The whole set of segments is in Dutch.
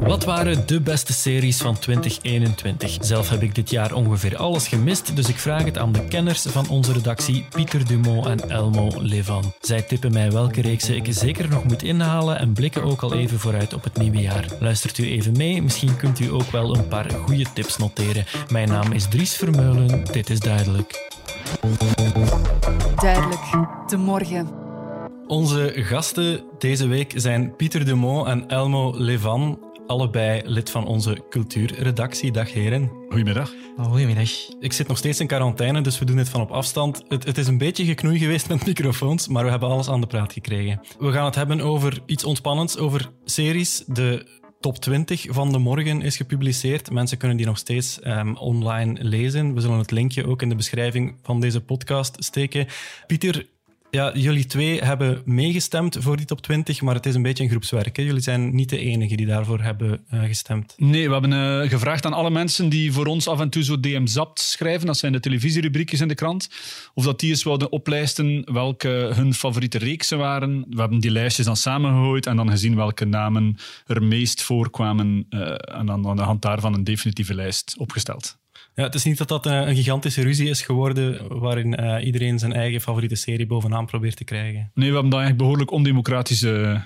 Wat waren de beste series van 2021? Zelf heb ik dit jaar ongeveer alles gemist, dus ik vraag het aan de kenners van onze redactie Pieter Dumont en Elmo Levan. Zij tippen mij welke reeksen ik zeker nog moet inhalen en blikken ook al even vooruit op het nieuwe jaar. Luistert u even mee, misschien kunt u ook wel een paar goede tips noteren. Mijn naam is Dries Vermeulen, dit is duidelijk. Duidelijk, de morgen. Onze gasten deze week zijn Pieter Dumont en Elmo Levan allebei lid van onze cultuurredactie. Dag heren. Goedemiddag. Oh, goedemiddag. Ik zit nog steeds in quarantaine, dus we doen het van op afstand. Het, het is een beetje geknoei geweest met microfoons, maar we hebben alles aan de praat gekregen. We gaan het hebben over iets ontspannends, over series. De top 20 van de morgen is gepubliceerd. Mensen kunnen die nog steeds um, online lezen. We zullen het linkje ook in de beschrijving van deze podcast steken. Pieter, ja, jullie twee hebben meegestemd voor die top 20, maar het is een beetje een groepswerk. Hè? Jullie zijn niet de enigen die daarvoor hebben uh, gestemd. Nee, we hebben uh, gevraagd aan alle mensen die voor ons af en toe zo DM Zapt schrijven, dat zijn de televisierubriekjes in de krant, of dat die eens wilden oplijsten welke hun favoriete reeksen waren. We hebben die lijstjes dan samengegooid en dan gezien welke namen er meest voorkwamen uh, en dan aan de hand daarvan een definitieve lijst opgesteld. Ja, het is niet dat dat een gigantische ruzie is geworden waarin uh, iedereen zijn eigen favoriete serie bovenaan probeert te krijgen. Nee, we hebben dan eigenlijk behoorlijk ondemocratische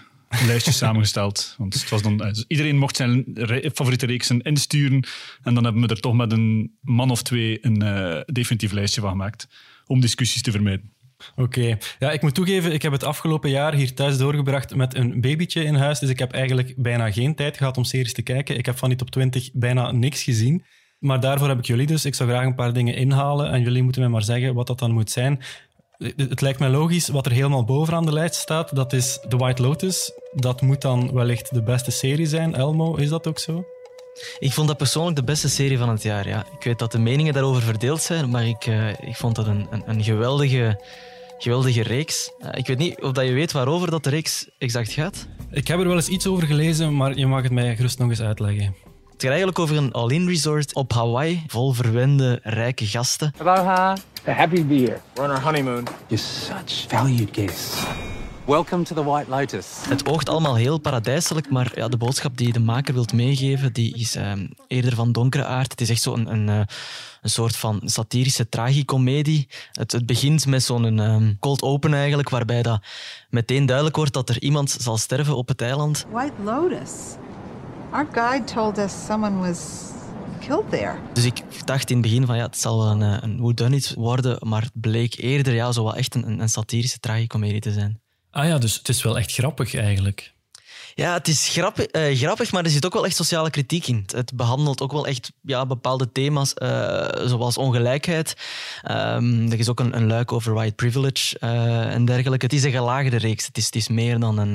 lijstjes samengesteld. Want het was dan, dus iedereen mocht zijn re favoriete reeksen insturen en dan hebben we er toch met een man of twee een uh, definitief lijstje van gemaakt om discussies te vermijden. Oké. Okay. Ja, ik moet toegeven, ik heb het afgelopen jaar hier thuis doorgebracht met een babytje in huis. Dus ik heb eigenlijk bijna geen tijd gehad om series te kijken. Ik heb van die top 20 bijna niks gezien. Maar daarvoor heb ik jullie dus. Ik zou graag een paar dingen inhalen en jullie moeten mij maar zeggen wat dat dan moet zijn. Het lijkt mij logisch, wat er helemaal bovenaan de lijst staat, dat is The White Lotus. Dat moet dan wellicht de beste serie zijn. Elmo, is dat ook zo? Ik vond dat persoonlijk de beste serie van het jaar. Ja. Ik weet dat de meningen daarover verdeeld zijn, maar ik, uh, ik vond dat een, een, een geweldige, geweldige reeks. Uh, ik weet niet of dat je weet waarover dat de reeks exact gaat. Ik heb er wel eens iets over gelezen, maar je mag het mij gerust nog eens uitleggen. Het gaat eigenlijk over een all-in resort op Hawaii, vol verwende, rijke gasten. Aloha. Happy to be here. We're on our honeymoon. You're such valued guests. Welcome to the White Lotus. Het oogt allemaal heel paradijselijk, maar ja, de boodschap die de maker wilt meegeven, die is uh, eerder van donkere aard. Het is echt zo'n een, een, een soort van satirische tragicomedie. Het, het begint met zo'n um, cold open eigenlijk, waarbij dat meteen duidelijk wordt dat er iemand zal sterven op het eiland. White Lotus. Our guide told us someone was killed there. Dus ik dacht in het begin van ja, het zal wel een, een whodunit worden, maar het bleek eerder ja, zo wel echt een, een satirische tragicomedie te zijn. Ah ja, dus het is wel echt grappig eigenlijk. Ja, het is grappig, uh, grappig, maar er zit ook wel echt sociale kritiek in. Het behandelt ook wel echt ja, bepaalde thema's, uh, zoals ongelijkheid. Um, er is ook een, een, luik over white privilege uh, en dergelijke. Het is een gelaagde reeks. Het is, het is meer dan een,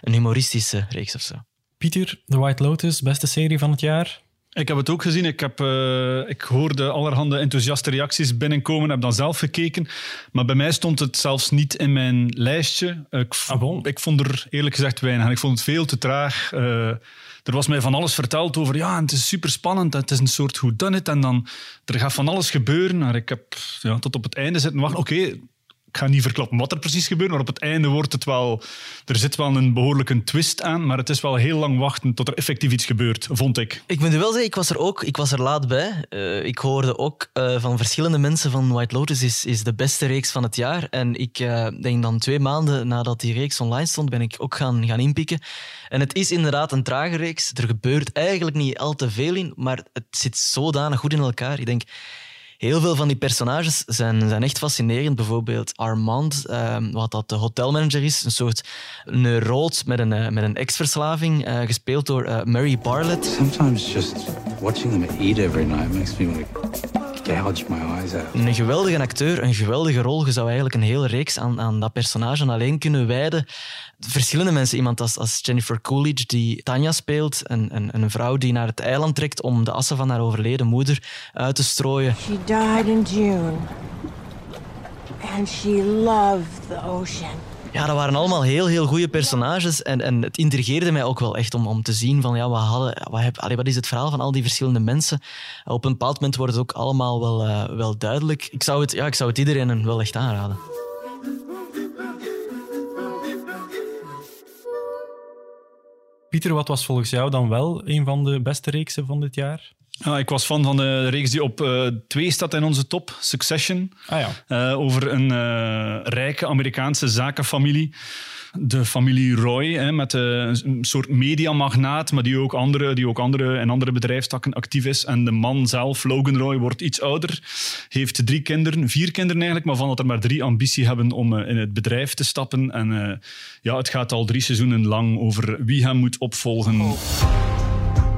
een humoristische reeks of zo. Pieter, The White Lotus, beste serie van het jaar? Ik heb het ook gezien. Ik, heb, uh, ik hoorde allerhande enthousiaste reacties binnenkomen. Heb dan zelf gekeken. Maar bij mij stond het zelfs niet in mijn lijstje. Ik, ah, bon. ik vond er eerlijk gezegd weinig. Ik vond het veel te traag. Uh, er was mij van alles verteld over. Ja, het is super spannend. Het is een soort hoe done it. En dan er gaat van alles gebeuren. Maar ik heb ja, tot op het einde zitten wachten. Oké, okay, ik ga niet verklappen wat er precies gebeurt, maar op het einde wordt het wel... Er zit wel een behoorlijke twist aan, maar het is wel heel lang wachten tot er effectief iets gebeurt, vond ik. Ik moet wel zeggen, ik was er ook ik was er laat bij. Uh, ik hoorde ook uh, van verschillende mensen van White Lotus is, is de beste reeks van het jaar. En ik uh, denk dan twee maanden nadat die reeks online stond, ben ik ook gaan, gaan inpikken. En het is inderdaad een trage reeks. Er gebeurt eigenlijk niet al te veel in, maar het zit zodanig goed in elkaar. Ik denk heel veel van die personages zijn, zijn echt fascinerend. Bijvoorbeeld Armand, um, wat dat de hotelmanager is, een soort neuroot met een, uh, met een ex-verslaving, uh, gespeeld door uh, Mary Bartlett. Sometimes just watching them eat every night makes me want to gouge my eyes out. Een geweldige acteur, een geweldige rol. Je zou eigenlijk een hele reeks aan, aan dat personage alleen kunnen wijden. Verschillende mensen. Iemand als, als Jennifer Coolidge, die Tanja speelt. Een, een, een vrouw die naar het eiland trekt om de assen van haar overleden moeder uit te strooien. She died in June. And she loved the ocean. Ja, dat waren allemaal heel, heel goede personages. En, en het intrigeerde mij ook wel echt om, om te zien van, ja, wat, hadden, wat, heb, wat is het verhaal van al die verschillende mensen? Op een bepaald moment wordt het ook allemaal wel, eh, wel duidelijk. Ik zou, het, ja, ik zou het iedereen wel echt aanraden. Pieter, wat was volgens jou dan wel een van de beste reeksen van dit jaar? Ja, ik was fan van de reeks die op eh, twee staat in onze top, Succession. Ah ja. Eh, over een eh, rijke Amerikaanse zakenfamilie. De familie Roy, hè, met een soort mediamagnaat, maar die ook, andere, die ook andere, in andere bedrijfstakken actief is. En de man zelf, Logan Roy, wordt iets ouder. Heeft drie kinderen, vier kinderen eigenlijk, maar van dat er maar drie ambitie hebben om in het bedrijf te stappen. En eh, ja, het gaat al drie seizoenen lang over wie hem moet opvolgen.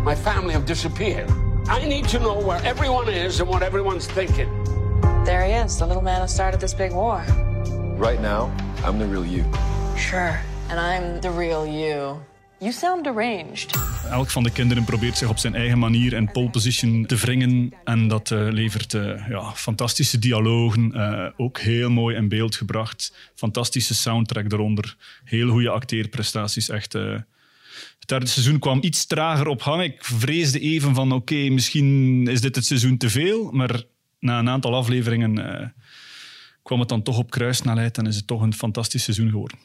My family have disappeared. I need to know where everyone is and what everyone's thinking. There he is, the little man who started this big war. Right now, I'm the real you. Sure. And I'm the real you. You sound deranged. Elk van de kinderen probeert zich op zijn eigen manier in pole position te wringen. En dat eh, levert eh, ja, fantastische dialogen, eh, ook heel mooi in beeld gebracht. Fantastische soundtrack eronder. Heel goede acteerprestaties, echt... het derde seizoen kwam iets trager op gang. Ik vreesde even van, oké, misschien is dit het seizoen te veel. Maar na een aantal afleveringen eh, kwam het dan toch op kruissnelheid en is het toch een fantastisch seizoen geworden.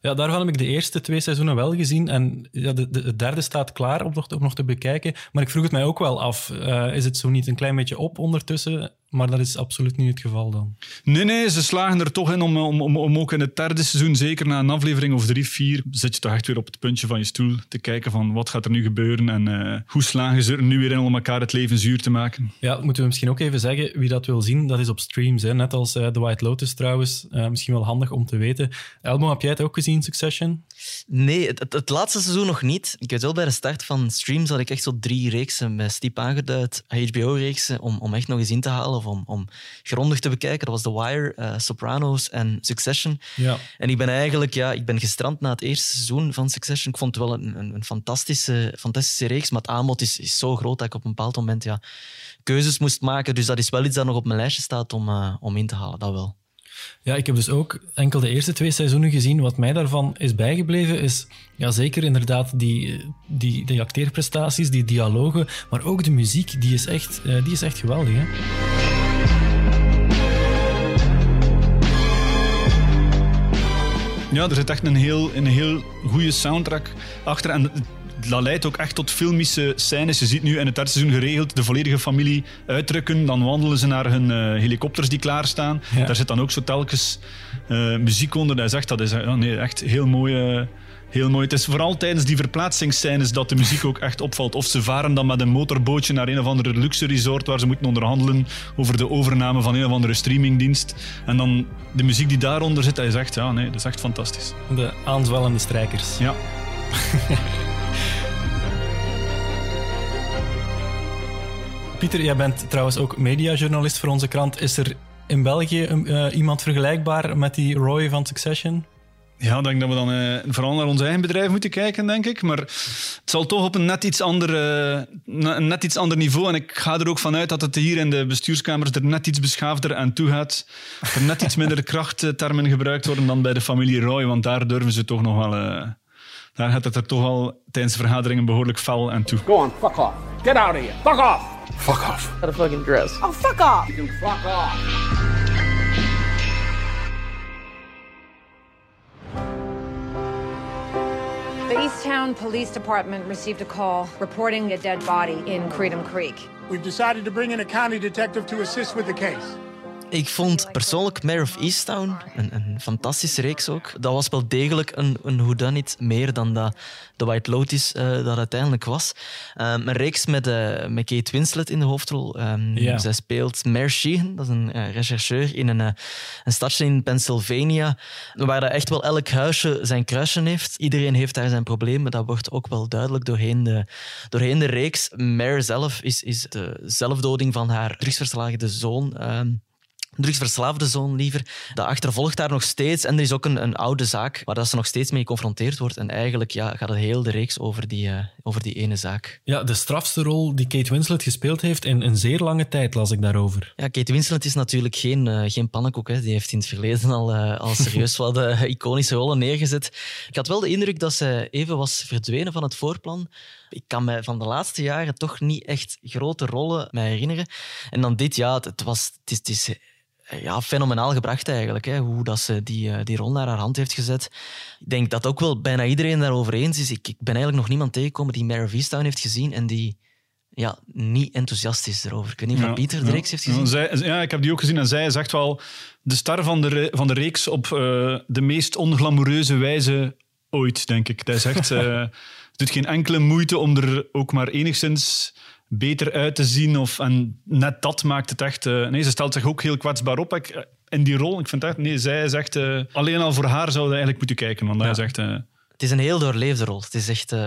Ja, daarvan heb ik de eerste twee seizoenen wel gezien. En ja, de, de, derde staat klaar om nog, te- om nog te bekijken. Maar ik vroeg het mij ook wel af. eh, is het zo niet een klein beetje op ondertussen? Maar dat is absoluut niet het geval dan. Nee, nee, ze slagen er toch in om, om, om, om ook in het derde seizoen, zeker na een aflevering of drie, vier, zit je toch echt weer op het puntje van je stoel te kijken van wat gaat er nu gebeuren en eh, hoe slagen ze er nu weer in om elkaar het leven zuur te maken. Ja, moeten we misschien ook even zeggen. Wie dat wil zien, dat is op streams. Hè? Net als eh, The White Lotus trouwens. Eh, misschien wel handig om te weten. Elmo, heb jij het ook gezien, Succession? Nee, het, laatste seizoen nog niet. Ik weet wel, bij de start van streams had ik echt zo drie reeksen bij Stiep aangeduid. HBO-reeksen, om, om echt nog eens in te halen of om, om grondig te bekijken. Dat was The Wire, eh, Sopranos en Succession. Ja. En ik ben eigenlijk ja, ik ben gestrand na het eerste seizoen van Succession. Ik vond het wel een, een, een fantastische, fantastische reeks, maar het aanbod is, is zo groot dat ik op een bepaald moment ja, keuzes moest maken. Dus dat is wel iets dat nog op mijn lijstje staat om, eh, om in te halen, dat wel. Ja, ik heb dus ook enkel de eerste twee seizoenen gezien. Wat mij daarvan is bijgebleven is ja, zeker inderdaad die, die, die acteerprestaties, die dialogen, maar ook de muziek, die is echt, eh, die is echt geweldig. Hè? Ja, er zit echt een heel, een heel goede soundtrack achter. En dat leidt ook echt tot filmische scènes. Je ziet nu in het derde seizoen geregeld de volledige familie uitdrukken. Dan wandelen ze naar hun eh, helikopters die klaarstaan. Ja. Daar zit dan ook zo telkens eh, muziek onder. Hij zegt dat is eh, ja, nee, echt heel mooi. eh, Heel mooi. Het is vooral tijdens die verplaatsingsscènes dat de muziek ook echt opvalt. Of ze varen dan met een motorbootje naar een of andere luxe resort waar ze moeten onderhandelen over de overname van een of andere streamingdienst. En dan de muziek die daaronder zit, hij zegt, ja, nee, dat is echt fantastisch. De aanzwellende strijkers. Ja. Pieter, jij bent trouwens ook mediajournalist voor onze krant. Is er in België eh, iemand vergelijkbaar met die Roy van Succession? Ja, ik denk dat we dan eh, vooral naar ons eigen bedrijf moeten kijken, denk ik. Maar het zal toch op een net iets, ander, eh, net iets ander niveau. En ik ga er ook vanuit dat het hier in de bestuurskamers er net iets beschaafder aan toe gaat. Er net iets minder krachttermen gebruikt worden dan bij de familie Roy. Want daar durven ze toch nog wel... eh, daar gaat het er toch wel tijdens vergaderingen behoorlijk fel aan toe. Go on, fuck off. Get out of here. Fuck off. Fuck off. Got a fucking dress. Oh, fuck off! You can fuck off. The Easttown Police Department received a call reporting a dead body in Freedom Creek. We've decided to bring in a county detective to assist with the case. Ik vond persoonlijk Mayor of Easttown een, een fantastische reeks ook. Dat was wel degelijk een, een whodunit meer dan dat The White Lotus eh, dat uiteindelijk was. Ehm, een reeks met, eh, met Kate Winslet in de hoofdrol. Ja. Zij speelt Mayor Sheehan, dat is een eh, rechercheur in een, eh, een stadje in Pennsylvania, waar dat echt wel elk huisje zijn kruisje heeft. Iedereen heeft daar zijn problemen, dat wordt ook wel duidelijk doorheen de, doorheen de reeks. Mayor zelf is, is de zelfdoding van haar drugsverslagen zoon... ehm, drugsverslaafde zoon liever. Dat achtervolgt daar nog steeds. En er is ook een, een oude zaak waar dat ze nog steeds mee geconfronteerd wordt. En eigenlijk ja, gaat het heel de reeks over die, eh, over die ene zaak. Ja, de strafste rol die Kate Winslet gespeeld heeft in een zeer lange tijd, las ik daarover. Ja, Kate Winslet is natuurlijk geen, eh, geen pannenkoek. Hè. Die heeft in het verleden al, eh, al serieus wat iconische rollen neergezet. Ik had wel de indruk dat ze even was verdwenen van het voorplan. Ik kan me van de laatste jaren toch niet echt grote rollen mij herinneren. En dan dit, ja, het, het was, het is, het is ja, fenomenaal gebracht eigenlijk. Hè, hoe dat ze die, eh, die rol naar haar hand heeft gezet. Ik denk dat ook wel bijna iedereen daarover eens is. Ik, ik ben eigenlijk nog niemand tegengekomen die Mare of Easttown heeft gezien en die ja, niet enthousiast is erover. Ik weet niet of Ja, Pieter de ja. reeks heeft gezien. Ja, zij, ja, ik heb die ook gezien en zij echt wel de star van de, van de reeks op eh, de meest onglamoureuze wijze ooit, denk ik. Is echt, eh, het doet geen enkele moeite om er ook maar enigszins beter uit te zien. Of, en net dat maakt het echt... eh, nee, ze stelt zich ook heel kwetsbaar op. Ik, eh, in die rol, ik vind echt... Nee, zij is echt... eh, alleen al voor haar zouden we eigenlijk moeten kijken. Want dat is echt... Het is een heel doorleefde rol. Het is echt eh,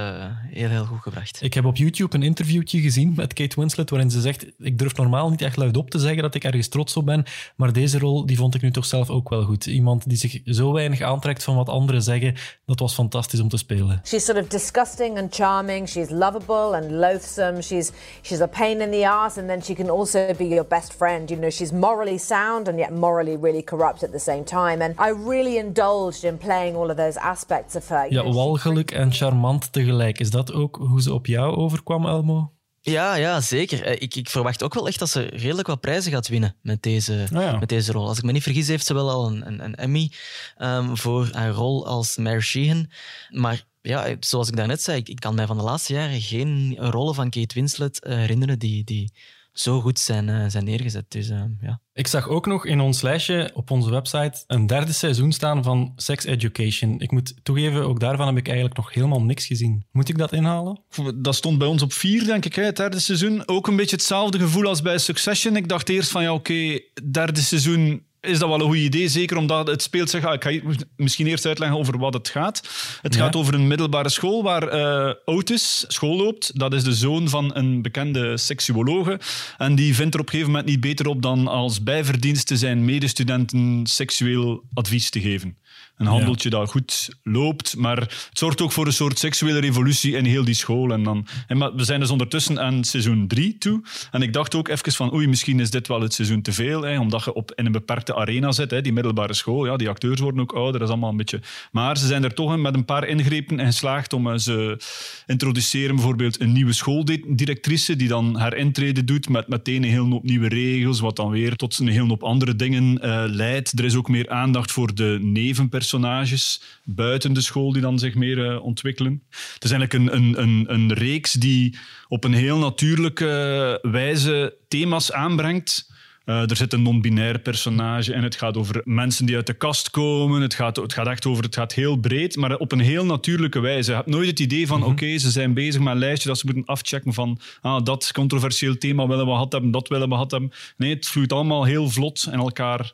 heel, heel goed gebracht. Ik heb op YouTube een interviewtje gezien met Kate Winslet waarin ze zegt ik durf normaal niet echt luidop te zeggen dat ik ergens trots op ben, maar deze rol die vond ik nu toch zelf ook wel goed. Iemand die zich zo weinig aantrekt van wat anderen zeggen, dat was fantastisch om te spelen. She's sort of disgusting and charming. She's lovable and loathsome. She's she's a pain in the ass, and then she can also be your best friend. You know, she's morally sound and yet morally really corrupt at the same time. And I really indulged in playing all of those aspects of her. Ja, walgelijk en charmant tegelijk. Is dat ook hoe ze op jou overkwam, Elmo? Ja, ja zeker. Eh, Ik, ik verwacht ook wel echt dat ze redelijk wat prijzen gaat winnen met deze, Ah, ja. met deze rol. Als ik me niet vergis, heeft ze wel al een, een, een Emmy ehm, voor haar rol als Mary Sheehan. Maar ja, zoals ik daarnet zei, ik, ik kan mij van de laatste jaren geen rollen van Kate Winslet eh, herinneren die, die zo goed zijn, eh, zijn neergezet. Dus eh, ja. Ik zag ook nog in ons lijstje op onze website een derde seizoen staan van Sex Education. Ik moet toegeven, ook daarvan heb ik eigenlijk nog helemaal niks gezien. Moet ik dat inhalen? Dat stond bij ons op vier, denk ik, hè, het derde seizoen. Ook een beetje hetzelfde gevoel als bij Succession. Ik dacht eerst van, ja, oké, derde seizoen is dat wel een goed idee. Zeker omdat het speelt zich... ah, Ik ga je misschien eerst uitleggen over wat het gaat. Het Ja. gaat over een middelbare school waar eh, Otis school loopt. Dat is de zoon van een bekende seksuologe. En die vindt er op een gegeven moment niet beter op dan als bijverdienste zijn medestudenten seksueel advies te geven. Een handeltje dat goed loopt, maar het zorgt ook voor een soort seksuele revolutie in heel die school. En dan, en maar we zijn dus ondertussen aan seizoen drie toe. En ik dacht ook even van, oei, misschien is dit wel het seizoen te veel, hè, omdat je op, in een beperkte arena zit, hè, die middelbare school. Ja, die acteurs worden ook ouder, dat is allemaal een beetje... Maar ze zijn er toch met een paar ingrepen in geslaagd om eh, ze introduceren bijvoorbeeld een nieuwe schooldirectrice die dan haar intrede doet met meteen een hele hoop nieuwe regels, wat dan weer tot een hele hoop andere dingen eh, leidt. Er is ook meer aandacht voor de nevenpersonages buiten de school die dan zich meer eh, ontwikkelen. Het is eigenlijk een, een, een, een reeks die op een heel natuurlijke wijze thema's aanbrengt. Eh, er zit een non-binair personage en het gaat over mensen die uit de kast komen. Het gaat, het gaat echt over, het gaat heel breed, maar op een heel natuurlijke wijze. Je hebt nooit het idee van, oké, ze zijn bezig met een lijstje dat ze moeten afchecken van, ah, dat controversieel thema willen we gehad hebben, dat willen we gehad hebben. Nee, het vloeit allemaal heel vlot in elkaar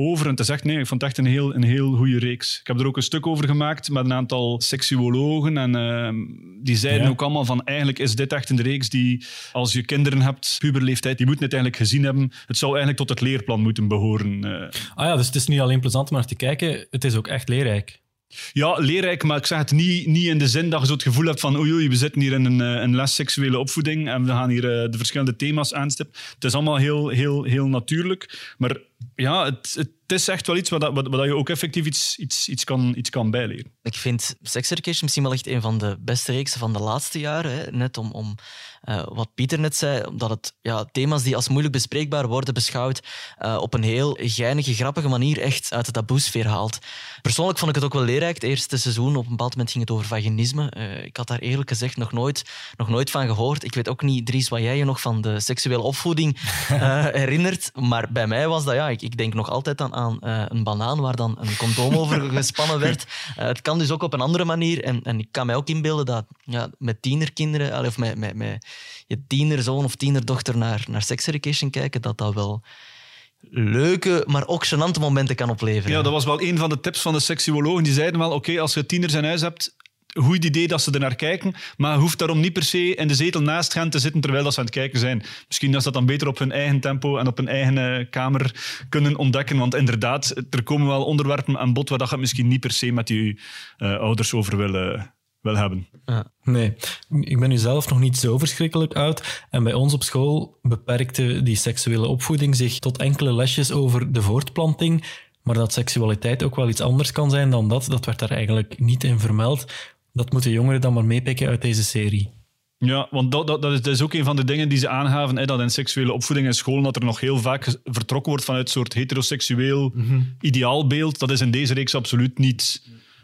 over. En het is echt, nee, ik vond het echt een heel, een heel goede reeks. Ik heb er ook een stuk over gemaakt met een aantal seksuologen. En ehm, die zeiden Ja. ook allemaal van, eigenlijk is dit echt een reeks die, als je kinderen hebt, puberleeftijd, die moeten het eigenlijk gezien hebben. Het zou eigenlijk tot het leerplan moeten behoren. eh. Ah ja, dus het is niet alleen plezant om naar te kijken, het is ook echt leerrijk. Ja, leerrijk, maar ik zeg het niet, niet in de zin dat je zo het gevoel hebt van oei, oei we zitten hier in een, eh, een les seksuele opvoeding en we gaan hier eh, de verschillende thema's aanstippen. Het is allemaal heel, heel, heel natuurlijk. Maar ja, het, het is echt wel iets wat, dat- wat, wat je ook effectief iets, iets, iets, kan, iets kan bijleren. Ik vind Sex Education misschien wel echt een van de beste reeksen van de laatste jaren. Hè. Net om, om eh, wat Pieter net zei, omdat het ja, thema's die als moeilijk bespreekbaar worden beschouwd, eh, op een heel geinige, grappige manier echt uit de taboesfeer haalt. Persoonlijk vond ik het ook wel leerrijk. Het eerste seizoen, op een bepaald moment ging het over vaginisme. Eh, ik had daar eerlijk gezegd nog nooit, nog nooit van gehoord. Ik weet ook niet, Dries, wat jij je nog van de seksuele opvoeding herinnert. Maar bij mij was dat, ja, ik, ik denk nog altijd aan, aan eh, een banaan waar dan een condoom over gespannen werd. Eh, het kan dus ook op een andere manier. En, en ik kan mij ook inbeelden dat ja, met tienerkinderen, of met, met, met je tienerzoon of tienerdochter naar, naar Sex Education kijken, dat dat wel leuke, maar ook gênante momenten kan opleveren. Ja, dat was wel een van de tips van de seksuologen. Die zeiden wel, oké, als je tieners in huis hebt, goed idee dat ze er naar kijken, maar hoeft daarom niet per se in de zetel naast hen te zitten terwijl dat ze aan het kijken zijn. Misschien dat ze dat dan beter op hun eigen tempo en op hun eigen eh, kamer kunnen ontdekken, want inderdaad, er komen wel onderwerpen aan bod waar dat je misschien niet per se met je eh, ouders over wil, eh, wil hebben. Nee, ik ben nu zelf nog niet zo verschrikkelijk oud. En bij ons op school beperkte die seksuele opvoeding zich tot enkele lesjes over de voortplanting. Maar dat seksualiteit ook wel iets anders kan zijn dan dat, dat werd daar eigenlijk niet in vermeld. Dat moeten jongeren dan maar meepikken uit deze serie. Ja, want dat, dat, dat, is, dat is ook een van de dingen die ze aangaven, hè, dat in seksuele opvoeding in scholen dat er nog heel vaak vertrokken wordt vanuit een soort heteroseksueel ideaalbeeld. Dat is in deze reeks absoluut niet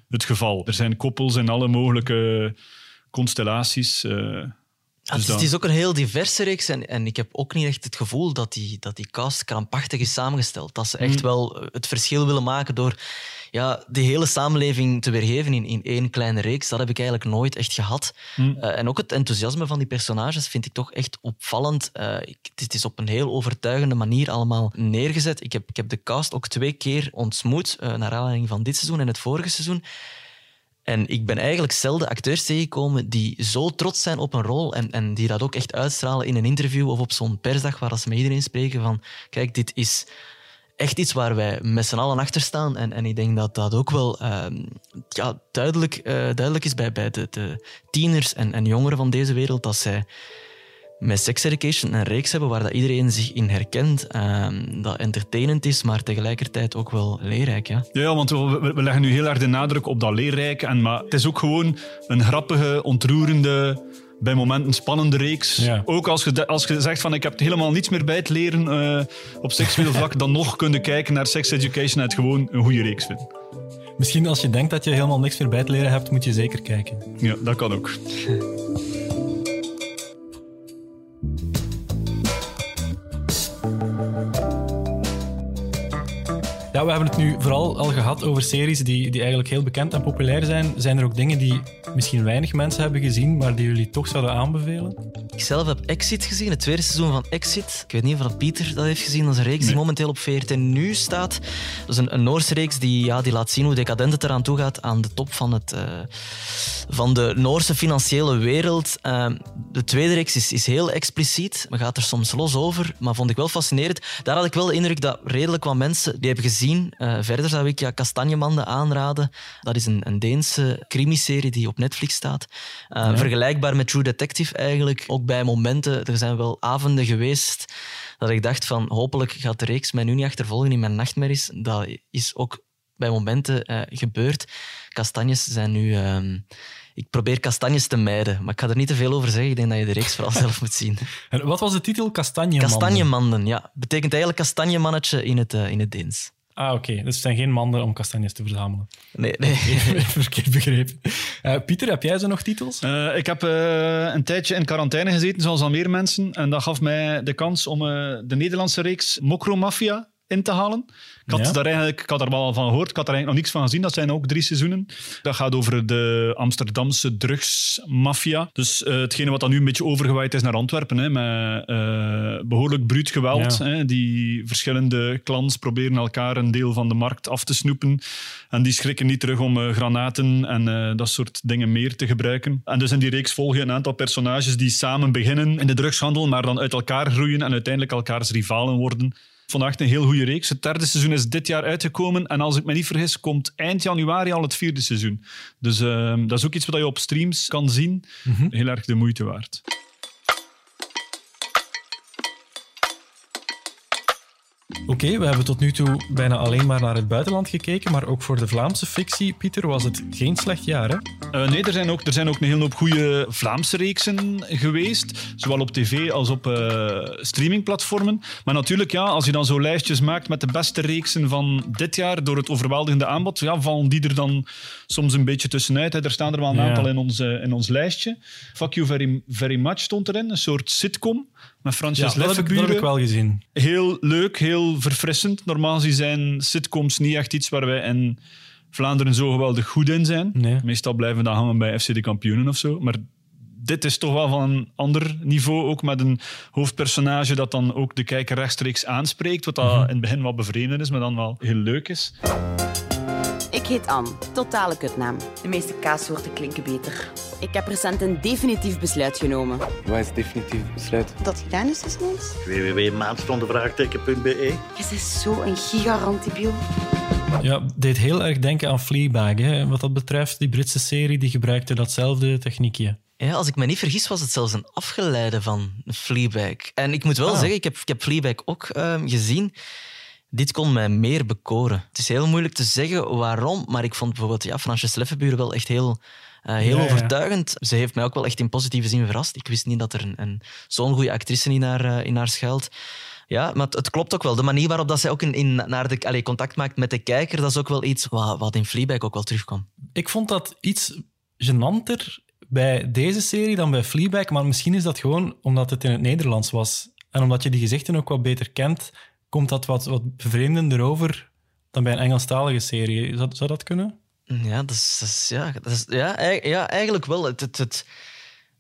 het geval. Er zijn koppels in alle mogelijke constellaties. eh, Ja, dus het, is, dat- het is ook een heel diverse reeks en, en ik heb ook niet echt het gevoel dat die, dat die cast krampachtig is samengesteld. Dat ze echt Mm. wel het verschil willen maken door ja, de hele samenleving te weergeven in, in één kleine reeks. Dat heb ik eigenlijk nooit echt gehad. Mm. Eh, en ook het enthousiasme van die personages vind ik toch echt opvallend. Eh, ik, het is op een heel overtuigende manier allemaal neergezet. Ik heb, ik heb de cast ook twee keer ontmoet, eh, naar aanleiding van dit seizoen en het vorige seizoen. En ik ben eigenlijk zelden acteurs tegengekomen die zo trots zijn op een rol en, en die dat ook echt uitstralen in een interview of op zo'n persdag waar ze met iedereen spreken van kijk, dit is echt iets waar wij met z'n allen achter staan. En, en ik denk dat dat ook wel ehm, ja, duidelijk, eh, duidelijk is bij, bij de, de tieners en, en jongeren van deze wereld dat zij met Sex Education een reeks hebben waar dat iedereen zich in herkent. ehm, dat entertainend is, maar tegelijkertijd ook wel leerrijk. Ja. Ja, want we, leggen nu heel erg de nadruk op dat leerrijke. En, maar het is ook gewoon een grappige, ontroerende, bij momenten spannende reeks. Ja. Ook als je, als je zegt van ik heb helemaal niets meer bij het leren eh, op seksueel vlak, dan nog kunnen kijken naar Sex Education en het gewoon een goede reeks vinden. Misschien als je denkt dat je helemaal niks meer bij te leren hebt, moet je zeker kijken. Ja, dat kan ook. Ja, we hebben het nu vooral al gehad over series die, die eigenlijk heel bekend en populair zijn. Zijn er ook dingen die misschien weinig mensen hebben gezien, maar die jullie toch zouden aanbevelen? Ik zelf heb Exit gezien, het tweede seizoen van Exit. Ik weet niet of dat Pieter dat heeft gezien. Dat is een reeks die momenteel op VRT Nu staat. Dat is een, een Noorse reeks die, ja, die laat zien hoe decadent het eraan toe gaat aan de top van, het, eh, van de Noorse financiële wereld. Eh, de tweede reeks is, is heel expliciet, maar gaat er soms los over. Maar vond ik wel fascinerend. Daar had ik wel de indruk dat redelijk wat mensen die hebben gezien. Eh, verder zou ik ja, Kastanjemanden aanraden. Dat is een, een Deense crimiserie die op Netflix staat. Eh, Ja. Vergelijkbaar met True Detective eigenlijk. Ook bij momenten, er zijn wel avonden geweest dat ik dacht van hopelijk gaat de reeks mij nu niet achtervolgen in mijn nachtmerries. Dat is ook bij momenten eh, gebeurd. Kastanjes zijn nu... ehm, ik probeer kastanjes te mijden, maar ik ga er niet te veel over zeggen. Ik denk dat je de reeks vooral zelf moet zien. En wat was de titel? Kastanje Kastanjemanden, ja. Betekent eigenlijk kastanjemannetje in het, in het Deens. Ah, oké. Dus het zijn geen manden om kastanjes te verzamelen. Nee, nee. Verkeerd begrepen. Eh, Pieter, heb jij zo nog titels? Eh, ik heb eh, een tijdje in quarantaine gezeten, zoals al meer mensen. En dat gaf mij de kans om eh, de Nederlandse reeks Mokro Mafia in te halen. Ik had, Ja. daar eigenlijk, ik had er wel van gehoord, ik had er eigenlijk nog niks van gezien. Dat zijn ook drie seizoenen. Dat gaat over de Amsterdamse drugsmafia. Dus eh, hetgene wat dan nu een beetje overgewaaid is naar Antwerpen, hè, met eh, behoorlijk bruut geweld. Ja. Hè, die verschillende clans proberen elkaar een deel van de markt af te snoepen. En die schrikken niet terug om eh, granaten en dat soort dingen meer te gebruiken. En dus in die reeks volg je een aantal personages die samen beginnen in de drugshandel, maar dan uit elkaar groeien en uiteindelijk elkaars rivalen worden. Vond echt een heel goede reeks. Het derde seizoen is dit jaar uitgekomen. En als ik me niet vergis, komt eind januari al het vierde seizoen. Dus eh, dat is ook iets wat je op streams kan zien. Heel erg de moeite waard. Oké, we hebben tot nu toe bijna alleen maar naar het buitenland gekeken, maar ook voor de Vlaamse fictie, Pieter, was het geen slecht jaar, hè? Eh, nee, er zijn, ook, er zijn ook een hele hoop goede Vlaamse reeksen geweest. Zowel op tv als op eh, streamingplatformen. Maar natuurlijk, ja, als je dan zo lijstjes maakt met de beste reeksen van dit jaar door het overweldigende aanbod, ja, vallen die er dan soms een beetje tussenuit. Hè. Er staan er wel een Ja. aantal in ons, in ons lijstje. Fuck You Very, Very Much stond erin. Een soort sitcom met Frances Ja, dat heb, ik, dat heb Leffenburen. ik wel gezien. Heel leuk, heel verfrissend. Normaal gezien zijn sitcoms niet echt iets waar wij in Vlaanderen zo geweldig goed in zijn. Nee. Meestal blijven we dan hangen bij FC de kampioenen of zo. Maar dit is toch wel van een ander niveau. Ook met een hoofdpersonage dat dan ook de kijker rechtstreeks aanspreekt. Wat dat in het begin wat bevreemdend is, maar dan wel heel leuk is. Ik heet Anne, totale kutnaam. De meeste kaassoorten klinken beter. Ik heb recent een definitief besluit genomen. Wat is definitief besluit? Dat gedaan is dus niets. www.maandstondevraagteken.be Je bent zo een gigarantibiel. Ja, deed heel erg denken aan Fleabag, hè. Wat dat betreft, die Britse serie, die gebruikte datzelfde techniekje. Ja, als ik me niet vergis, was het zelfs een afgeleide van Fleabag. En ik moet wel Ah. zeggen, ik heb, ik heb Fleabag ook ehm, gezien. Dit kon mij meer bekoren. Het is heel moeilijk te zeggen waarom, maar ik vond bijvoorbeeld ja, Fransjes Leffenburen wel echt heel, uh, heel Ja, ja. overtuigend. Ze heeft mij ook wel echt in positieve zin verrast. Ik wist niet dat er een, een, zo'n goede actrice in haar, eh, in haar schuilt. Ja, maar het, het klopt ook wel. De manier waarop dat zij ook in, in, naar de, contact maakt met de kijker, dat is ook wel iets wat, wat in Fleabag ook wel terugkwam. Ik vond dat iets gênanter bij deze serie dan bij Fleabag, maar misschien is dat gewoon omdat het in het Nederlands was. En omdat je die gezichten ook wat beter kent, komt dat wat, wat bevreemdender over dan bij een Engelstalige serie. Zou, zou dat kunnen? Ja, dat is, dat is- ja, dat is, ja, ja, eigenlijk wel. Het, het, het,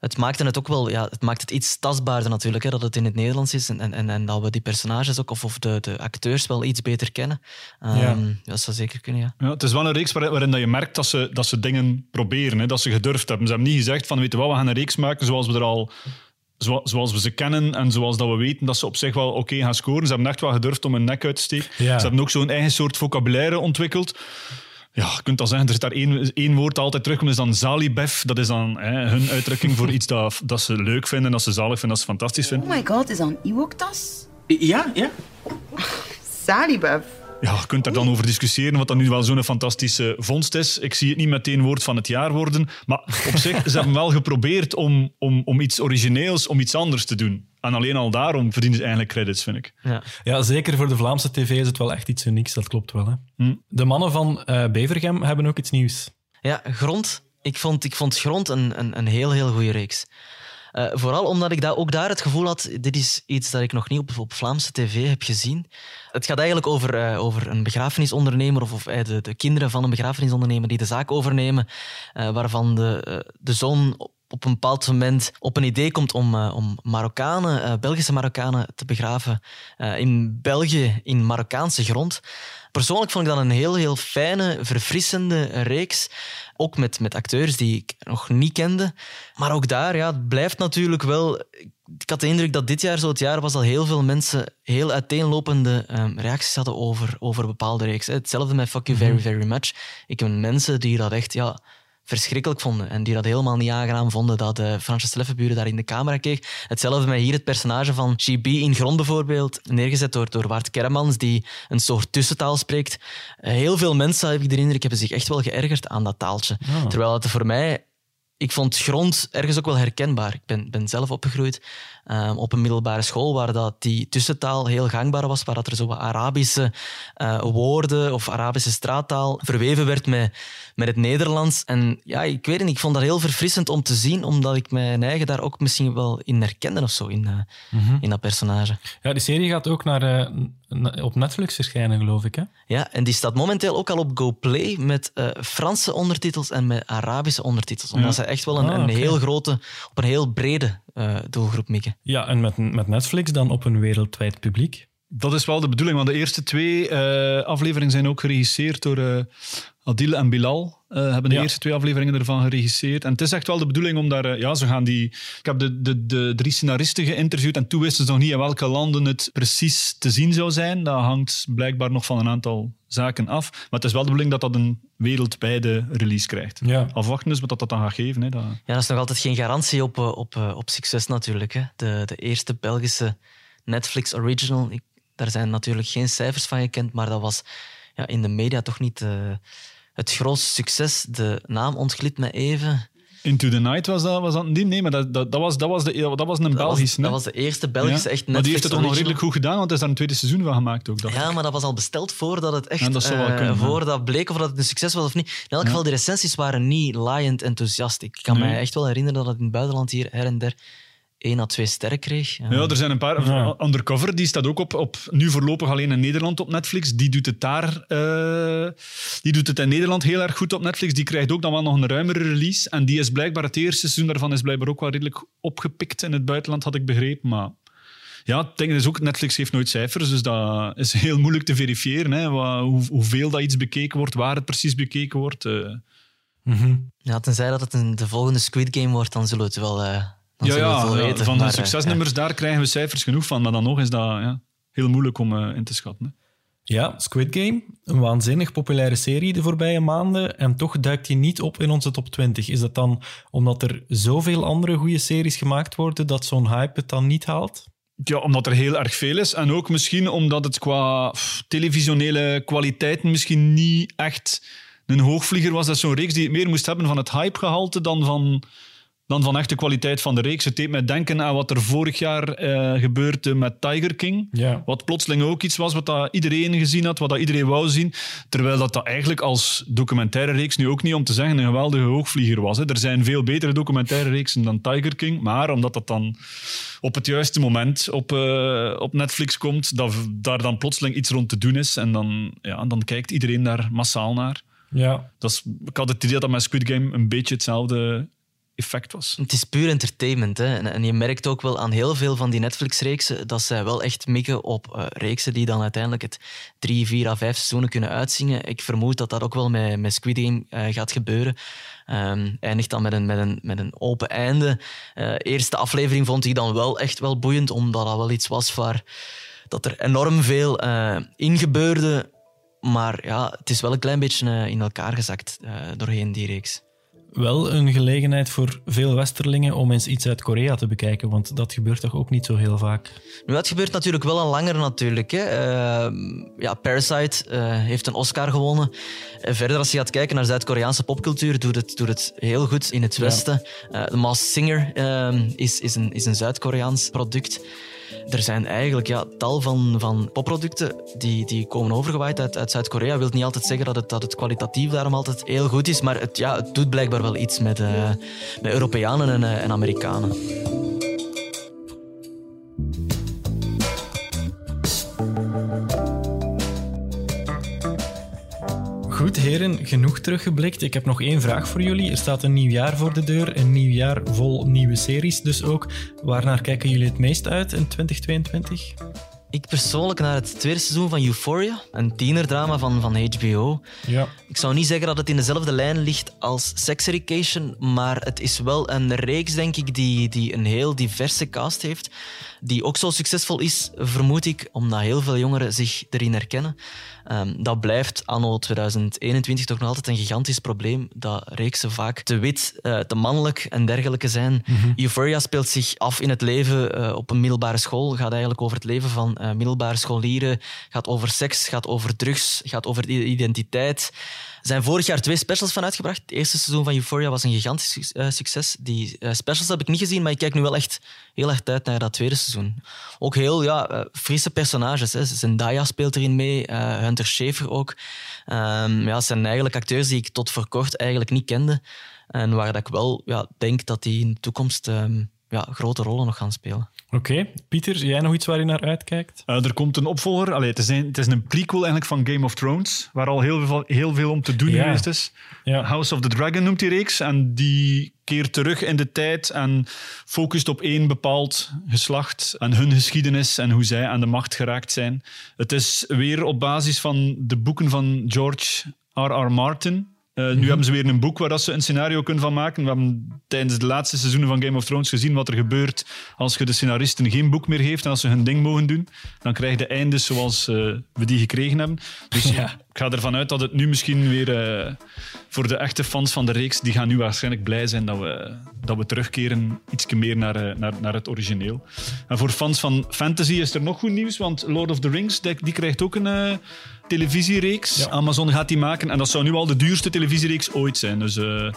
het maakte het ook wel, ja, het maakt het iets tastbaarder natuurlijk, hè, dat het in het Nederlands is en, en, en, en dat we die personages ook, of, of de, de acteurs wel iets beter kennen. Ehm, Ja. Dat zou zeker kunnen, ja. Ja, het is wel een reeks waar- waarin dat je merkt dat ze, dat ze dingen proberen, hè, dat ze gedurfd hebben. Ze hebben niet gezegd van, weet je wat, we gaan een reeks maken zoals we er al... zo- Zoals we ze kennen en zoals dat we weten dat ze op zich wel oké gaan scoren. Ze hebben echt wel gedurfd om hun nek uit te steken. Ja. Ze hebben ook zo'n eigen soort vocabulaire ontwikkeld. Ja, je kunt al zeggen, er zit daar één, één woord altijd terug, dat is dan zalibef. Dat is dan hè, hun uitdrukking voor iets dat, dat ze leuk vinden, dat ze zalig vinden, dat ze fantastisch vinden. Oh my god, is dat een Ewok-tas? Ja, ja. Salibef. Ja, je kunt daar dan over discussiëren wat dat nu wel zo'n fantastische vondst is. Ik zie het niet meteen woord van het jaar worden. Maar op zich, ze hebben wel geprobeerd om, om, om iets origineels, om iets anders te doen. En alleen al daarom verdienen ze eigenlijk credits, vind ik. Ja. Ja, zeker voor de Vlaamse tv is het wel echt iets unieks, dat klopt wel. Hè? Hm. De mannen van eh, Bevergem hebben ook iets nieuws. Ja, Grond. Ik vond, ik vond Grond een, een, een heel, heel goede reeks. Eh, vooral omdat ik daar ook daar het gevoel had, dit is iets dat ik nog niet op, op Vlaamse tv heb gezien. Het gaat eigenlijk over, eh, over een begrafenisondernemer of, of eh, de, de kinderen van een begrafenisondernemer die de zaak overnemen, waarvan de, de zoon op een bepaald moment op een idee komt om, eh, om Marokkanen, eh, Belgische Marokkanen te begraven eh, in België, in Marokkaanse grond. Persoonlijk vond ik dat een heel, heel fijne, verfrissende reeks. Ook met, met acteurs die ik nog niet kende. Maar ook daar, ja, het blijft natuurlijk wel... Ik had de indruk dat dit jaar zo het jaar was dat heel veel mensen heel uiteenlopende ehm, reacties hadden over, over bepaalde reeksen. Hetzelfde met Fuck You Very, Very Much. Ik ken mensen die dat echt... Ja, verschrikkelijk vonden en die dat helemaal niet aangenaam vonden dat uh, Frances Leffenburen daar in de camera keek. Hetzelfde met hier het personage van GB in Grond bijvoorbeeld, neergezet door, door Wart Kermans, die een soort tussentaal spreekt. Uh, heel veel mensen, heb ik de indruk, hebben zich echt wel geërgerd aan dat taaltje. Terwijl het voor mij... Ik vond grond ergens ook wel herkenbaar. Ik ben, ben zelf opgegroeid um, op een middelbare school waar dat die tussentaal heel gangbaar was, waar dat er zo wat Arabische uh, woorden of Arabische straattaal verweven werd met, met het Nederlands. En ja, ik weet niet, ik vond dat heel verfrissend om te zien, omdat ik mijn eigen daar ook misschien wel in herkende of zo, in, uh, mm -hmm. in dat personage. Ja, die serie gaat ook naar, uh, op Netflix verschijnen, geloof ik. Hè? Ja, en die staat momenteel ook al op GoPlay met uh, Franse ondertitels en met Arabische ondertitels. Omdat ja. ze echt wel een, ah, okay. een heel grote, op een heel brede uh, doelgroep mikken. Ja, en met, met Netflix dan op een wereldwijd publiek. Dat is wel de bedoeling, want de eerste twee uh, afleveringen zijn ook geregisseerd door uh, Adil en Bilal. Uh, hebben de ja. eerste twee afleveringen ervan geregisseerd. En het is echt wel de bedoeling om daar... ja, ze gaan die... Ik heb de, de, de drie scenaristen geïnterviewd en toen wisten ze nog niet in welke landen het precies te zien zou zijn. Dat hangt blijkbaar nog van een aantal zaken af. Maar het is wel de bedoeling dat dat een wereldwijde release krijgt. Ja. Afwachten dus wat dat, dat dan gaat geven. Hè. Dat... Ja, dat is nog altijd geen garantie op, op, op succes natuurlijk. Hè. De, de eerste Belgische Netflix original... Ik, daar zijn natuurlijk geen cijfers van gekend, maar dat was ja, in de media toch niet uh, het grootste succes. De naam ontglipt me even. Into the Night was dat, was dat niet? Nee, maar dat, dat, dat, was, dat, was, de, dat was een dat Belgisch. Was, dat was de eerste Belgische ja. echt Netflix Maar die heeft het toch nog redelijk goed gedaan, want er is daar een tweede seizoen van gemaakt ook. Ja, maar dat was al besteld voordat het echt... Ja, dat zou wel uh, kunnen, voor dat bleek of dat het een succes was of niet. In elk geval, de recensies waren niet laaiend enthousiast. Ik kan nee. me echt wel herinneren dat het in het buitenland hier her en der één à twee sterren kreeg. Ja. ja, er zijn een paar. Ja. Undercover, die staat ook op, op, nu voorlopig alleen in Nederland op Netflix. Die doet het daar, uh, die doet het in Nederland heel erg goed op Netflix. Die krijgt ook dan wel nog een ruimere release. En die is blijkbaar, het eerste seizoen daarvan is blijkbaar ook wel redelijk opgepikt in het buitenland, had ik begrepen. Maar ja, het ding is ook, Netflix heeft nooit cijfers, dus dat is heel moeilijk te verifiëren. Hè, hoe, hoeveel dat iets bekeken wordt, waar het precies bekeken wordt. Uh. Mm -hmm. Ja, tenzij dat het een, de volgende Squid Game wordt, dan zullen we het wel... Uh ja, ja, weten, van maar, de succesnummers, ja. daar krijgen we cijfers genoeg van. Maar dan nog is dat ja, heel moeilijk om uh, in te schatten. Hè. Ja, Squid Game, een waanzinnig populaire serie de voorbije maanden. En toch duikt die niet op in onze top 20. Is dat dan omdat er zoveel andere goede series gemaakt worden dat zo'n hype het dan niet haalt? Ja, omdat er heel erg veel is. En ook misschien omdat het qua pff, televisionele kwaliteiten misschien niet echt een hoogvlieger was. Dat is zo'n reeks die het meer moest hebben van het hypegehalte dan van, dan van echt de kwaliteit van de reeks. Het deed mij denken aan wat er vorig jaar eh, gebeurde met Tiger King. Ja. Wat plotseling ook iets was wat dat iedereen gezien had, wat dat iedereen wou zien. Terwijl dat, dat eigenlijk als documentaire reeks nu ook niet om te zeggen een geweldige hoogvlieger was. Hè. Er zijn veel betere documentaire reeksen dan Tiger King. Maar omdat dat dan op het juiste moment op, eh, op Netflix komt, dat daar dan plotseling iets rond te doen is. En dan, ja, dan kijkt iedereen daar massaal naar. Ja. Dat is, ik had het idee dat dat met Squid Game een beetje hetzelfde effect was. Het is puur entertainment. Hè? En, en je merkt ook wel aan heel veel van die Netflix-reeksen dat zij wel echt mikken op eh, reeksen die dan uiteindelijk het drie, vier à vijf seizoenen kunnen uitzingen. Ik vermoed dat dat ook wel met, met Squid Game eh, gaat gebeuren. Ehm, eindigt dan met een, met een, met een open einde. Eh, eerste aflevering vond ik dan wel echt wel boeiend, omdat dat wel iets was waar dat er enorm veel in gebeurde. Maar ja, het is wel een klein beetje in elkaar gezakt doorheen die reeks. Wel een gelegenheid voor veel Westerlingen om eens iets uit Korea te bekijken, want dat gebeurt toch ook niet zo heel vaak. Nu, dat gebeurt natuurlijk wel al langer natuurlijk. Hè. Eh, ja, Parasite eh, heeft een Oscar gewonnen. En verder, als je gaat kijken naar Zuid-Koreaanse popcultuur, doet het, doet het heel goed in het Ja. Westen. Eh The Masked Singer eh, is, is een, is een Zuid-Koreaans product. Er zijn eigenlijk ja, tal van, van popproducten die, die komen overgewaaid uit, uit Zuid-Korea. wil niet altijd zeggen dat het, dat het kwalitatief daarom altijd heel goed is, maar het, ja, het doet blijkbaar wel iets met, eh, met Europeanen en, eh, en Amerikanen. Goed, heren, genoeg teruggeblikt. Ik heb nog één vraag voor jullie. Er staat een nieuw jaar voor de deur, een nieuw jaar vol nieuwe series dus ook. Waarnaar kijken jullie het meest uit in 2022? Ik persoonlijk naar het tweede seizoen van Euphoria, een tienerdrama van, van HBO. Ja. Ik zou niet zeggen dat het in dezelfde lijn ligt als Sex Education, maar het is wel een reeks, denk ik, die, die een heel diverse cast heeft. Die ook zo succesvol is, vermoed ik, omdat heel veel jongeren zich erin herkennen. Ehm, dat blijft anno 2021 toch nog altijd een gigantisch probleem, dat reeksen vaak te wit, eh, te mannelijk en dergelijke zijn. Euphoria speelt zich af in het leven eh, op een middelbare school, gaat eigenlijk over het leven van eh, middelbare scholieren, gaat over seks, gaat over drugs, gaat over identiteit. Zijn vorig jaar twee specials van uitgebracht. Het eerste seizoen van Euphoria was een gigantisch eh, succes. Die eh, specials heb ik niet gezien, maar ik kijk nu wel echt heel erg uit naar dat tweede seizoen. Ook heel ja, eh, frisse personages. Hè. Zendaya speelt erin mee, Hunter Schafer ook. Ehm, ja, het zijn eigenlijk acteurs die ik tot voor kort eigenlijk niet kende. En waar dat ik wel ja, denk dat die in de toekomst ehm, ja, grote rollen nog gaan spelen. Oké, Pieter, jij nog iets waar je naar uitkijkt? Eh, er komt een opvolger. Allee, het, is een, het is een prequel eigenlijk van Game of Thrones, waar al heel veel, heel veel om te doen Ja. geweest is. Ja. House of the Dragon noemt die reeks. En die keert terug in de tijd en focust op één bepaald geslacht en hun geschiedenis en hoe zij aan de macht geraakt zijn. Het is weer op basis van de boeken van George R.R. Martin. Eh, nu hebben ze weer een boek waar dat ze een scenario kunnen van maken. We hebben tijdens de laatste seizoenen van Game of Thrones gezien wat er gebeurt als je de scenaristen geen boek meer geeft en als ze hun ding mogen doen. Dan krijg je de eindes zoals eh, we die gekregen hebben. Dus Ja. ik ga ervan uit dat het nu misschien weer eh, voor de echte fans van de reeks, die gaan nu waarschijnlijk blij zijn dat we, dat we terugkeren iets meer naar, naar, naar het origineel. En voor fans van fantasy is er nog goed nieuws, want Lord of the Rings die, die krijgt ook een televisiereeks. Amazon gaat die maken en dat zou nu al de duurste televisiereeks ooit zijn. Dus eh,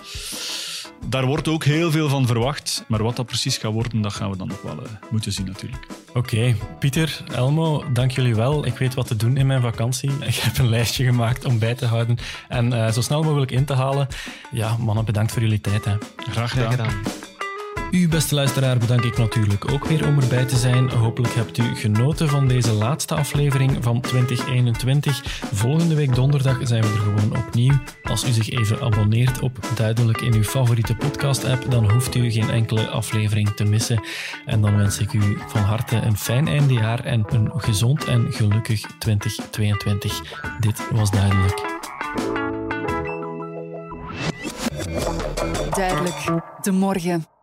daar wordt ook heel veel van verwacht. Maar wat dat precies gaat worden, dat gaan we dan nog wel eh, moeten zien natuurlijk. Oké, Pieter, Elmo, dank jullie wel. Ik weet wat te doen in mijn vakantie. Ik heb een lijstje gemaakt om bij te houden en eh, zo snel mogelijk in te halen. Ja, mannen, bedankt voor jullie tijd. Hè. Graag Graag gedaan. U, beste luisteraar, bedank ik natuurlijk ook weer om erbij te zijn. Hopelijk hebt u genoten van deze laatste aflevering van 2021. Volgende week donderdag zijn we er gewoon opnieuw. Als u zich even abonneert op Duidelijk in uw favoriete podcast-app, dan hoeft u geen enkele aflevering te missen. En dan wens ik u van harte een fijn eindejaar en een gezond en gelukkig 2022. Dit was Duidelijk. Duidelijk. De morgen.